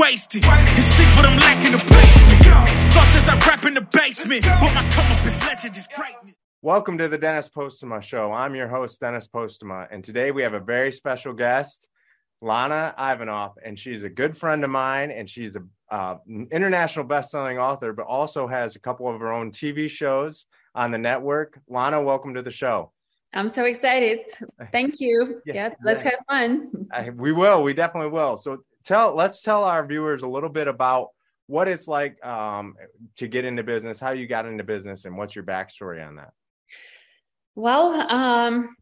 wasted? It's sick, but I'm lacking the placement. Thought since I rap in the basement, but my come up is legend is greatness. Welcome to the Dennis Postema Show. I'm your host, Dennis Postema, and today we have a very special guest, Lana Ivanov, and she's a good friend of mine, and she's a uh, international best-selling author, but also has a couple of her own TV shows on the network. Lana, welcome to the show. I'm so excited. Thank you. yeah, yeah, let's yeah. have fun. I, we will. We definitely will. So tell let's tell our viewers a little bit about what it's like um, to get into business, how you got into business, and what's your backstory on that. Well, um,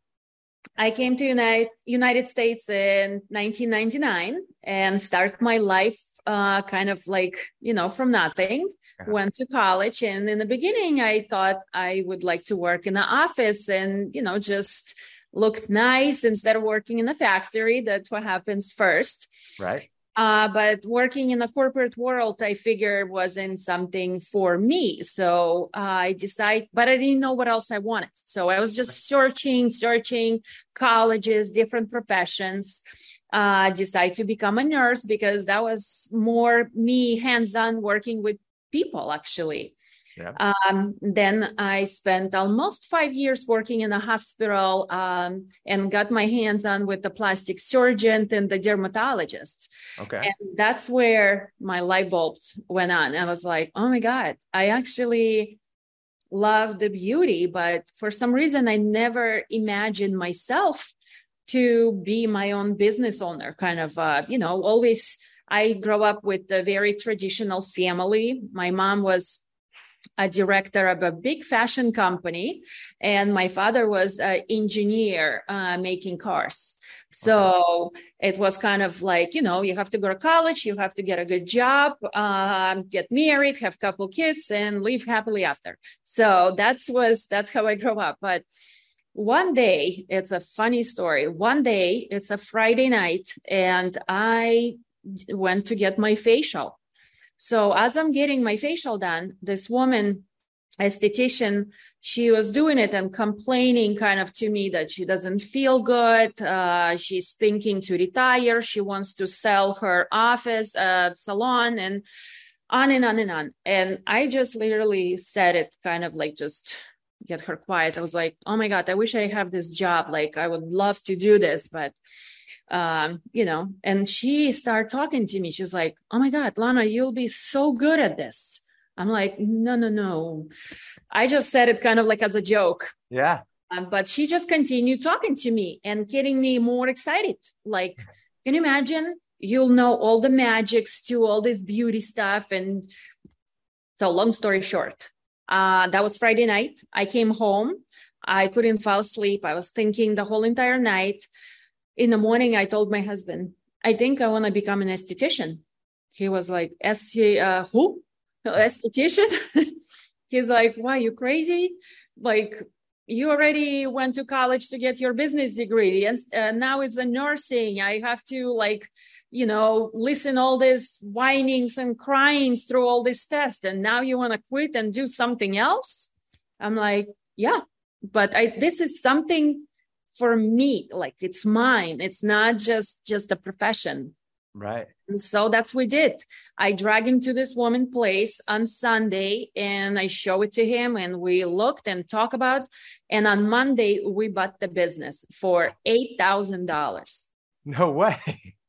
I came to United United States in 1999 and start my life uh, kind of like you know from nothing uh-huh. went to college and in the beginning i thought i would like to work in the office and you know just look nice instead of working in the factory that's what happens first right uh, but working in the corporate world, I figured wasn't something for me. So uh, I decided, but I didn't know what else I wanted. So I was just searching, searching colleges, different professions uh, decide to become a nurse because that was more me hands-on working with people actually. Yeah. Um, then I spent almost five years working in a hospital um, and got my hands on with the plastic surgeon and the dermatologist. Okay. And that's where my light bulbs went on. I was like, oh my God, I actually love the beauty, but for some reason, I never imagined myself to be my own business owner kind of uh, you know always i grew up with a very traditional family my mom was a director of a big fashion company and my father was an engineer uh, making cars. So okay. it was kind of like you know you have to go to college you have to get a good job um, get married have a couple kids and live happily after. So that's was that's how i grew up. But one day it's a funny story. One day it's a friday night and i went to get my facial so as i'm getting my facial done this woman esthetician she was doing it and complaining kind of to me that she doesn't feel good uh, she's thinking to retire she wants to sell her office uh, salon and on and on and on and i just literally said it kind of like just get her quiet. I was like, oh my God, I wish I have this job. Like, I would love to do this, but, um, you know, and she started talking to me. She's like, oh my God, Lana, you'll be so good at this. I'm like, no, no, no. I just said it kind of like as a joke. Yeah. Um, but she just continued talking to me and getting me more excited. Like, can you imagine? You'll know all the magics to all this beauty stuff. And so, long story short, uh, that was Friday night. I came home. I couldn't fall asleep. I was thinking the whole entire night. In the morning, I told my husband, I think I want to become an esthetician. He was like, "Est- uh, who? Esthetician? He's like, why, are you crazy? Like, you already went to college to get your business degree and uh, now it's a nursing. I have to like you know, listen all these whinings and cryings through all this test, and now you want to quit and do something else? I'm like, yeah, but I this is something for me, like it's mine. It's not just just a profession. Right. And so that's what we did. I drag him to this woman place on Sunday and I show it to him and we looked and talk about. And on Monday, we bought the business for $8,000. No way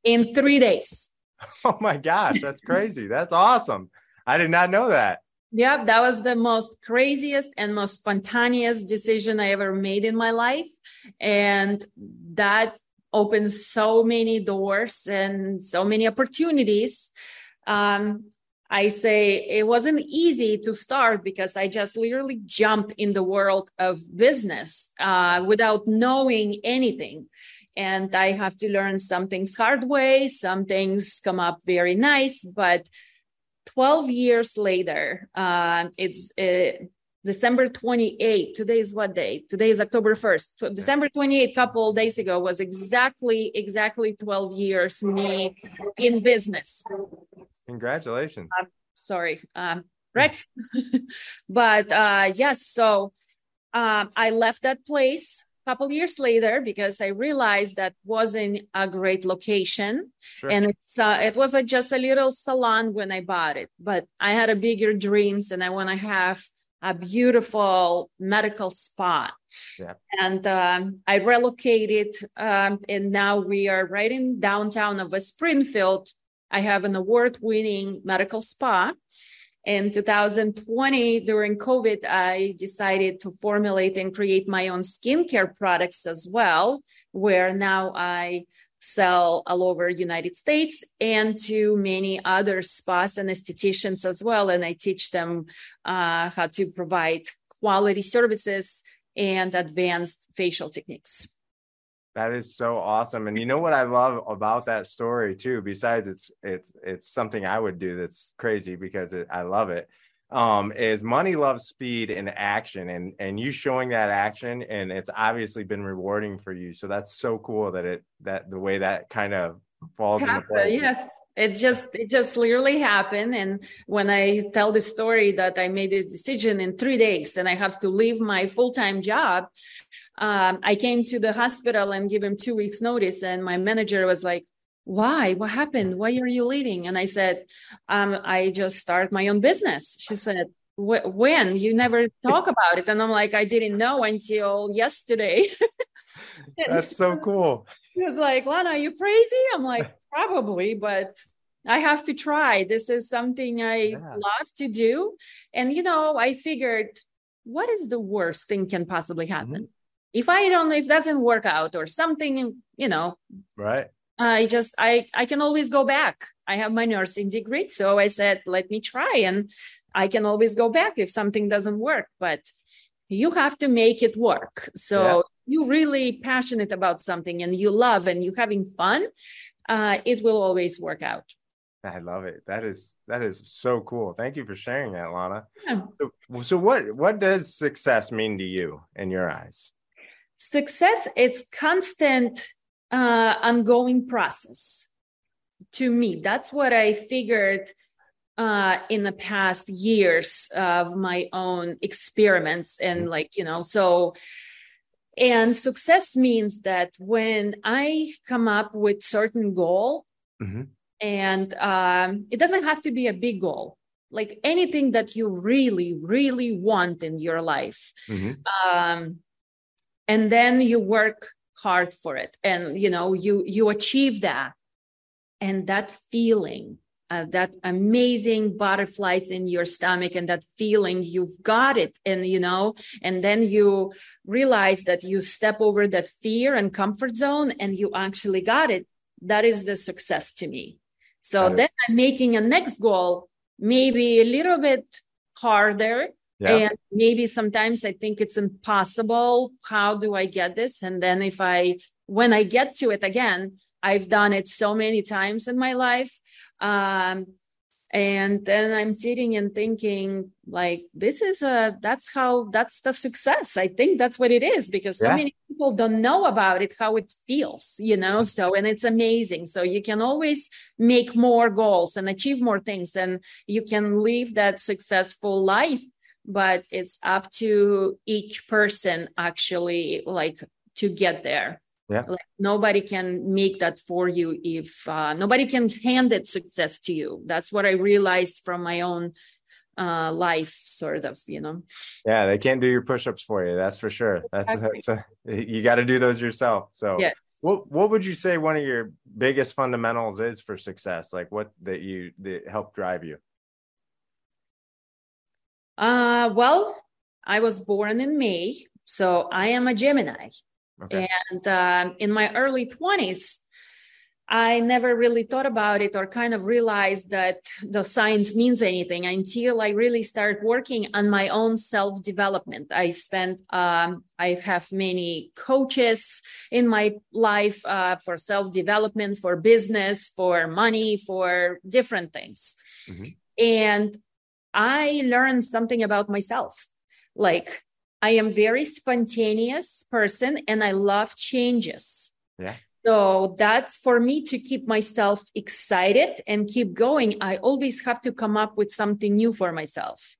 in three days. Oh my gosh, that's crazy. that's awesome. I did not know that. Yeah, that was the most craziest and most spontaneous decision I ever made in my life. And that opened so many doors and so many opportunities. Um, I say it wasn't easy to start because I just literally jumped in the world of business uh, without knowing anything and I have to learn some things hard way. Some things come up very nice, but 12 years later, uh, it's uh, December 28. Today is what day? Today is October 1st. December 28, couple days ago, was exactly exactly 12 years me in business. Congratulations. sorry. Um, Rex. but uh, yes, so um, I left that place couple years later because I realized that wasn't a great location, Sure. and it's uh, it was a, just a little salon when I bought it. But I had a bigger dreams, and I want to have a beautiful medical spa. Yeah. And um, I relocated, um, and now we are right in downtown of West Springfield. I have an award-winning medical spa. In 2020, during COVID, I decided to formulate and create my own skincare products as well, where now I sell all over United States and to many other spas and estheticians as well. And I teach them uh, how to provide quality services and advanced facial techniques. That is so awesome. And you know what I love about that story too, besides it's it's it's something I would do that's crazy because it, I love it. Um, is money loves speed and action and and you showing that action and it's obviously been rewarding for you. So that's so cool that it that the way that kind of falls Happen-. Yes, it just it just literally happened. And when I tell the story that I made this decision in three days and I have to leave my full time job, um, I came to the hospital and give him two weeks notice, and my manager was like. Why? What happened? Why are you leaving? And I said, um, I just start my own business. She said, when? You never talk about it. And I'm like, I didn't know until yesterday. That's so cool. He was like, Lana, are you crazy? I'm like, probably, but I have to try. This is something I Yeah. love to do. And, you know, I figured, what is the worst thing can possibly mm-hmm. happen? If I don't, if it doesn't work out or something, you know, Right. I just, I, I can always go back. I have my nursing degree. So I said, let me try and I can always go back if something doesn't work, but you have to make it work. So Yeah. you really passionate about something and you love and you're having fun, uh, it will always work out. I love it. That is that is so cool. Thank you for sharing that, Lana. Yeah. So, so what what does success mean to you in your eyes? Success, it's constant, uh, ongoing process. To me, that's what I figured uh, in the past years of my own experiments and like you know so and success means that when i come up with certain goal Mhm. and um, it doesn't have to be a big goal like anything that you really really want in your life Mhm. um, and then you work hard for it and you know you you achieve that and that feeling uh, that amazing butterflies in your stomach and that feeling you've got it. And you know and then you realize that you step over that fear and comfort zone and you actually got it. That is the success to me. So then i'm making a next goal maybe a little bit harder. Yeah. and maybe sometimes i think it's impossible. How do i get this? And then if i when i get to it again i've done it so many times in my life um and then i'm sitting and thinking like this is a that's how that's the success. I think that's what it is because so many people don't know about it how it feels you know? So and it's amazing. So you can always make more goals and achieve more things and you can live that successful life but it's up to each person actually like to get there Yeah. like nobody can make that for you if uh, nobody can hand it success to you that's what i realized from my own uh life sort of you know Yeah, they can't do your push-ups for you. That's for sure. That's, Exactly. that's you got to do those yourself. So, what what would you say one of your biggest fundamentals is for success? Like what that you that help drive you? uh well i was born in may so i am a gemini Okay. And um, in my early 20s, I never really thought about it or kind of realized that the science means anything until I really started working on my own self development. I spent, um, I have many coaches in my life uh, for self development, for business, for money, for different things. Mhm. And I learned something about myself. Like, I am very spontaneous person and I love changes. Yeah. So that's for me to keep myself excited and keep going. I always have to come up with something new for myself.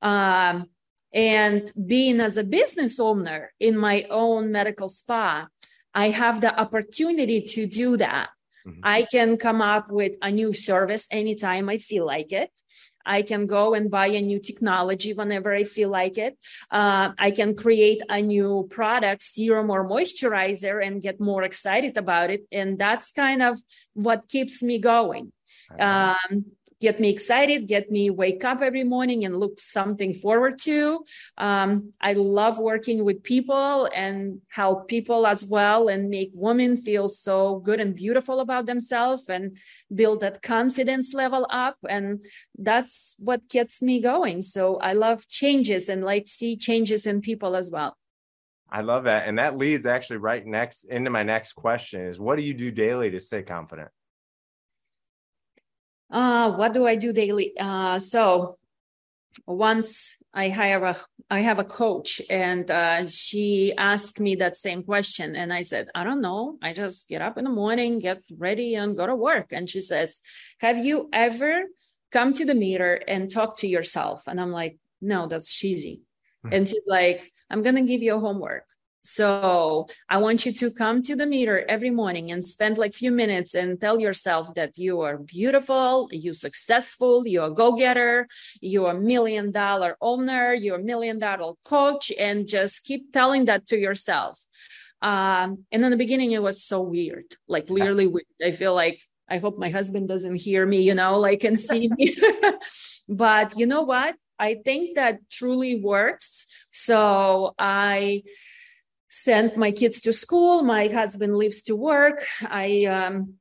Um, and being as a business owner in my own medical spa, I have the opportunity to do that. Mm-hmm. I can come up with a new service anytime I feel like it. I can go and buy a new technology whenever I feel like it. Uh, I can create a new product, serum or moisturizer, and get more excited about it. And that's kind of what keeps me going. Um, get me excited, get me wake up every morning and look something forward to. Um, I love working with people and help people as well and make women feel so good and beautiful about themselves and build that confidence level up. And that's what gets me going. So I love changes and like see changes in people as well. I love that. And that leads actually right next into my next question is what do you do daily to stay confident? Uh, what do I do daily? Uh, so once I hire a, I have a coach and uh, she asked me that same question. And I said, I don't know. I just get up in the morning, get ready and go to work. And she says, have you ever come to the mirror and talk to yourself? And I'm like, no, that's cheesy. Mm-hmm. And she's like, I'm going to give you a homework. So I want you to come to the mirror every morning and spend like few minutes and tell yourself that you are beautiful, you successful, you're a go-getter, you're a million dollar owner, you're a million dollar coach, and just keep telling that to yourself. Um, and in the beginning, it was so weird, like literally weird. I feel like I hope my husband doesn't hear me, you know, like and see me. but you know what? I think that truly works. So I send my kids to school. My husband leaves to work. I um,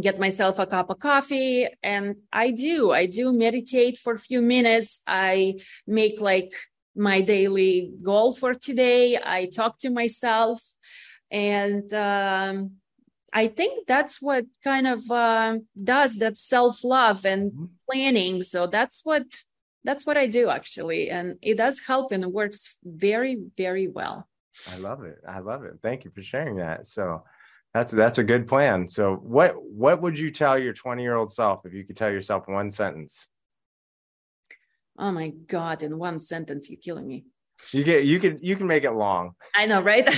get myself a cup of coffee and I do. I do meditate for a few minutes. I make like my daily goal for today. I talk to myself and um, I think that's what kind of uh, does that self love and mm-hmm. planning. So that's what that's what I do actually, and it does help and it works very very well. I love it. I love it. Thank you for sharing that. So that's that's a good plan. So what what would you tell your 20 year old self if you could tell yourself one sentence? Oh my God, in one sentence, you're killing me. You get you can you can make it long. I know, right?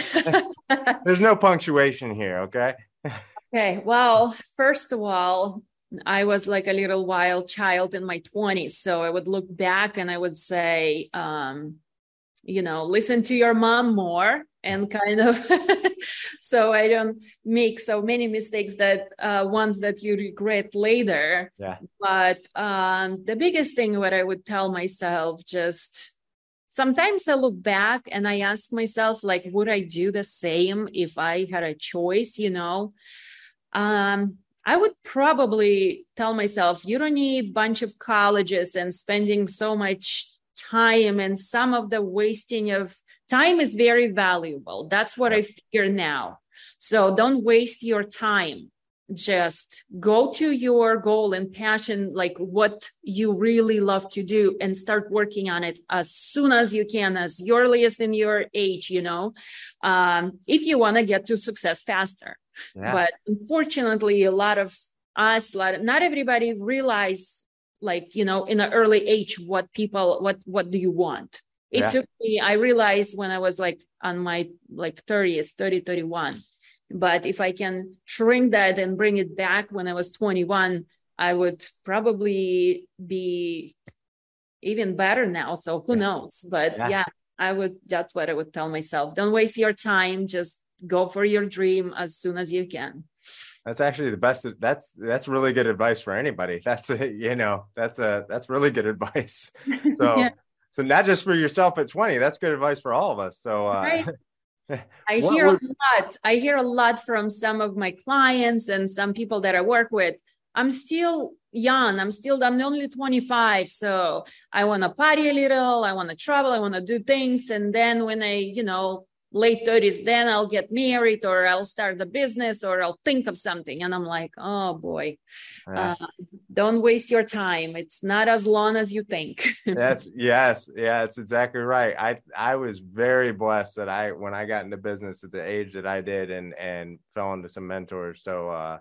There's no punctuation here, okay? okay. Well, first of all, I was like a little wild child in my 20s. So I would look back and I would say, um, you know listen to your mom more and kind of so i don't make so many mistakes that uh, ones that you regret later. Yeah. But um, the biggest thing what i would tell myself just sometimes i look back and i ask myself like would i do the same if i had a choice you know? Um I would probably tell myself, you don't need a bunch of colleges and spending so much time and some of the wasting of time is very valuable. That's what I figure now. So don't waste your time. Just go to your goal and passion, like what you really love to do, and start working on it as soon as you can, as earliest in your age, you know, um, if you want to get to success faster. Yeah. But unfortunately, a lot of us, a lot of, not everybody realize like you know in an early age what people what what do you want it yeah. took me i realized when i was like on my like 30s 30 31 but if i can shrink that and bring it back when i was 21 i would probably be even better now so who yeah. knows but yeah. yeah i would that's what i would tell myself don't waste your time just go for your dream as soon as you can that's actually the best that's that's really good advice for anybody that's a you know that's a that's really good advice so yeah. so not just for yourself at 20 that's good advice for all of us so uh right. I what, hear what, a lot. I hear a lot from some of my clients and some people that I work with. I'm still young. I'm still, I'm only 25. So I want to party a little. I want to travel. I want to do things. And then when I, you know, late 30s, then I'll get married or I'll start a business or I'll think of something. And I'm like, oh boy, uh, don't waste your time. It's not as long as you think. that's yes, yeah, that's exactly right. I I was very blessed that I when I got into business at the age that I did and and fell into some mentors. So uh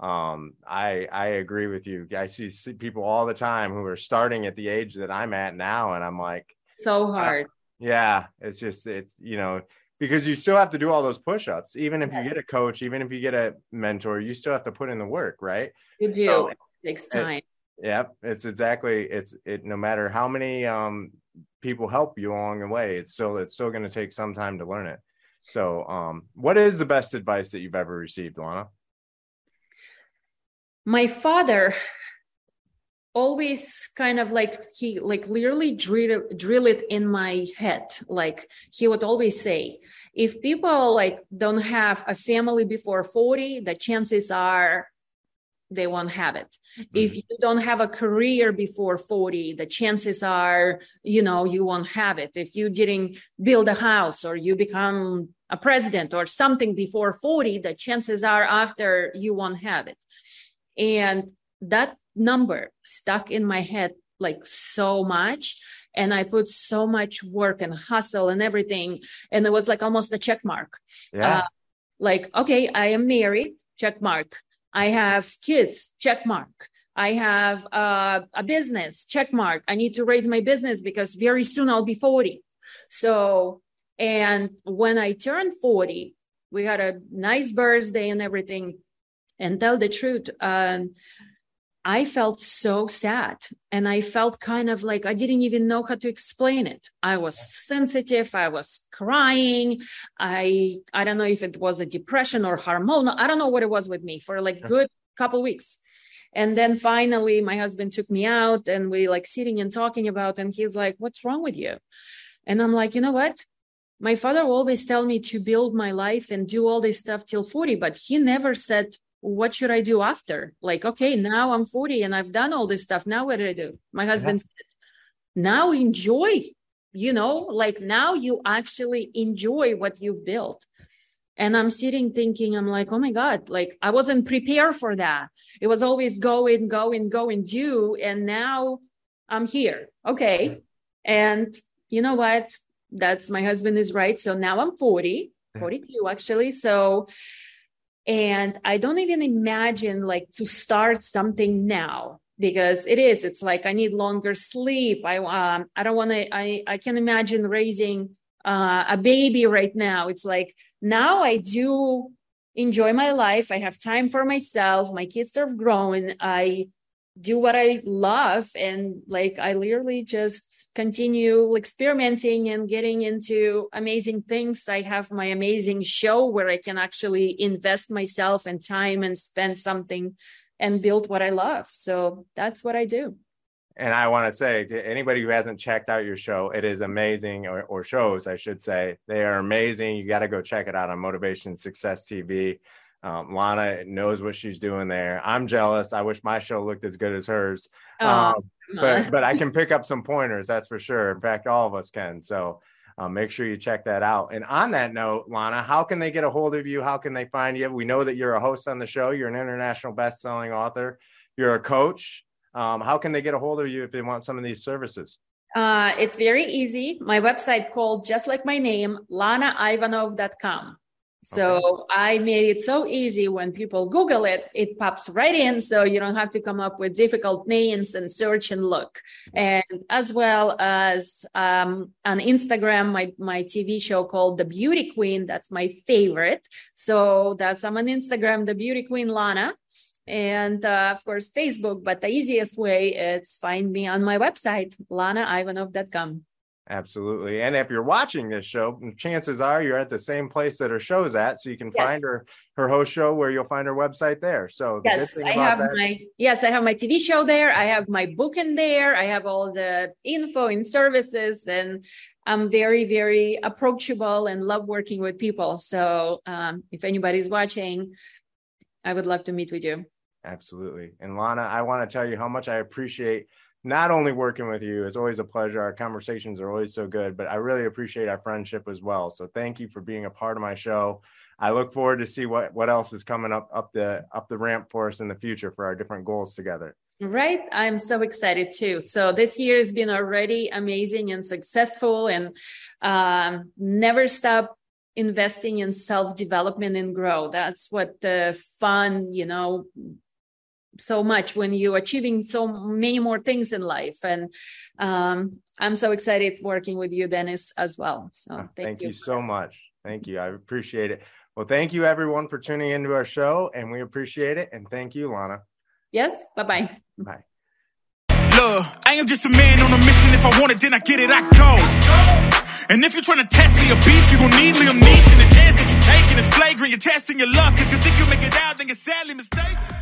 um i i agree with you i see, see people all the time who are starting at the age that i'm at now and i'm like so hard yeah it's just it's you know because you still have to do all those push-ups. Even if yes. you get a coach even if you get a mentor you still have to put in the work right? You do. So it takes time. It, yep. It's exactly it's it no matter how many um people help you along the way it's still it's still going to take some time to learn it. So um what is the best advice that you've ever received lana? My father always kind of like he like literally drill, drill it in my head. Like he would always say if people like don't have a family before 40 the chances are they won't have it. Mm-hmm. if you don't have a career before 40 the chances are you know you won't have it. If you didn't build a house or you become a president or something before 40 the chances are after you won't have it. And that number stuck in my head like so much. And I put so much work and hustle and everything. And it was like almost a check mark. Yeah. Uh, like, okay, I am married, check mark. I have kids, check mark. I have uh, a business, check mark. I need to raise my business because very soon I'll be 40. So, and when I turned 40, we had a nice birthday and everything and tell the truth um, i felt so sad and i felt kind of like i didn't even know how to explain it. I was sensitive i was crying i i don't know if it was a depression or hormonal i don't know what it was with me for like good couple weeks. And then finally my husband took me out and we like sitting and talking about and he's like what's wrong with you? And i'm like you know what? My father always tell me to build my life and do all this stuff till 40 but he never said what should I do after? Like, okay, now I'm 40 and I've done all this stuff. Now what do I do? My husband yeah. said, now enjoy, you know, like now you actually enjoy what you've built. And I'm sitting thinking, I'm like, oh my God, like I wasn't prepared for that. It was always go and go and go and do. And now I'm here. Okay. And you know what? That's my husband is right. So now I'm 40, 42 actually. So and i don't even imagine like to start something now because it is it's like i need longer sleep. I um i don't want to i i can imagine raising uh, a baby right now. It's like now i do enjoy my life. I have time for myself. My kids are growing i do what I love and like I literally just continue experimenting and getting into amazing things. I have my amazing show where I can actually invest myself and time and spend something and build what I love. So that's what I do. And I want to say to anybody who hasn't checked out your show, it is amazing, or, or shows, I should say. They are amazing. You got to go check it out on Motivation Success TV. Um, Lana knows what she's doing there. I'm jealous. I wish my show looked as good as hers. Oh, um, but but I can pick up some pointers, that's for sure. In fact, all of us can. So uh, make sure you check that out. And on that note, Lana, how can they get a hold of you? How can they find you? We know that you're a host on the show. You're an international best-selling author. You're a coach. Um, how can they get a hold of you if they want some of these services? Uh, it's very easy. My website called just like my name, lanaivanov.com. So okay. I made it so easy when people Google it, it pops right in. So you don't have to come up with difficult names and search and look. And as well as um, on Instagram, my, my TV show called The Beauty Queen. That's my favorite. So that's I'm on Instagram, The Beauty Queen Lana. And uh, of course, Facebook. But the easiest way is find me on my website, lanaivanov.com. Absolutely. And if you're watching this show, chances are you're at the same place that her show's at. So you can yes. find her her host show where you'll find her website there. So the yes, I have that- my yes, I have my TV show there. I have my book in there. I have all the info and services and I'm very, very approachable and love working with people. So um, if anybody's watching, I would love to meet with you. Absolutely. And Lana, I want to tell you how much I appreciate not only working with you, it's always a pleasure. Our conversations are always so good, but I really appreciate our friendship as well. So thank you for being a part of my show. I look forward to see what what else is coming up up the up the ramp for us in the future for our different goals together. Right. I'm so excited too. So this year has been already amazing and successful and um, never stop investing in self development and grow. That's what the fun, you know, so much when you're achieving so many more things in life. And um, I'm so excited working with you, Dennis, as well. So thank, thank you. you so much. Thank you. I appreciate it. Well, thank you everyone for tuning into our show, and we appreciate it. And thank you, Lana. Yes. Bye-bye. Bye. Look, I am just a man on a mission. If I want it, then I get it, I go. And if you're trying to test me a beast, you gon' need Liam Neeson. The chance that you're taking is flagrant. You're testing your luck. If you think you'll make it out, then you're sadly mistaken.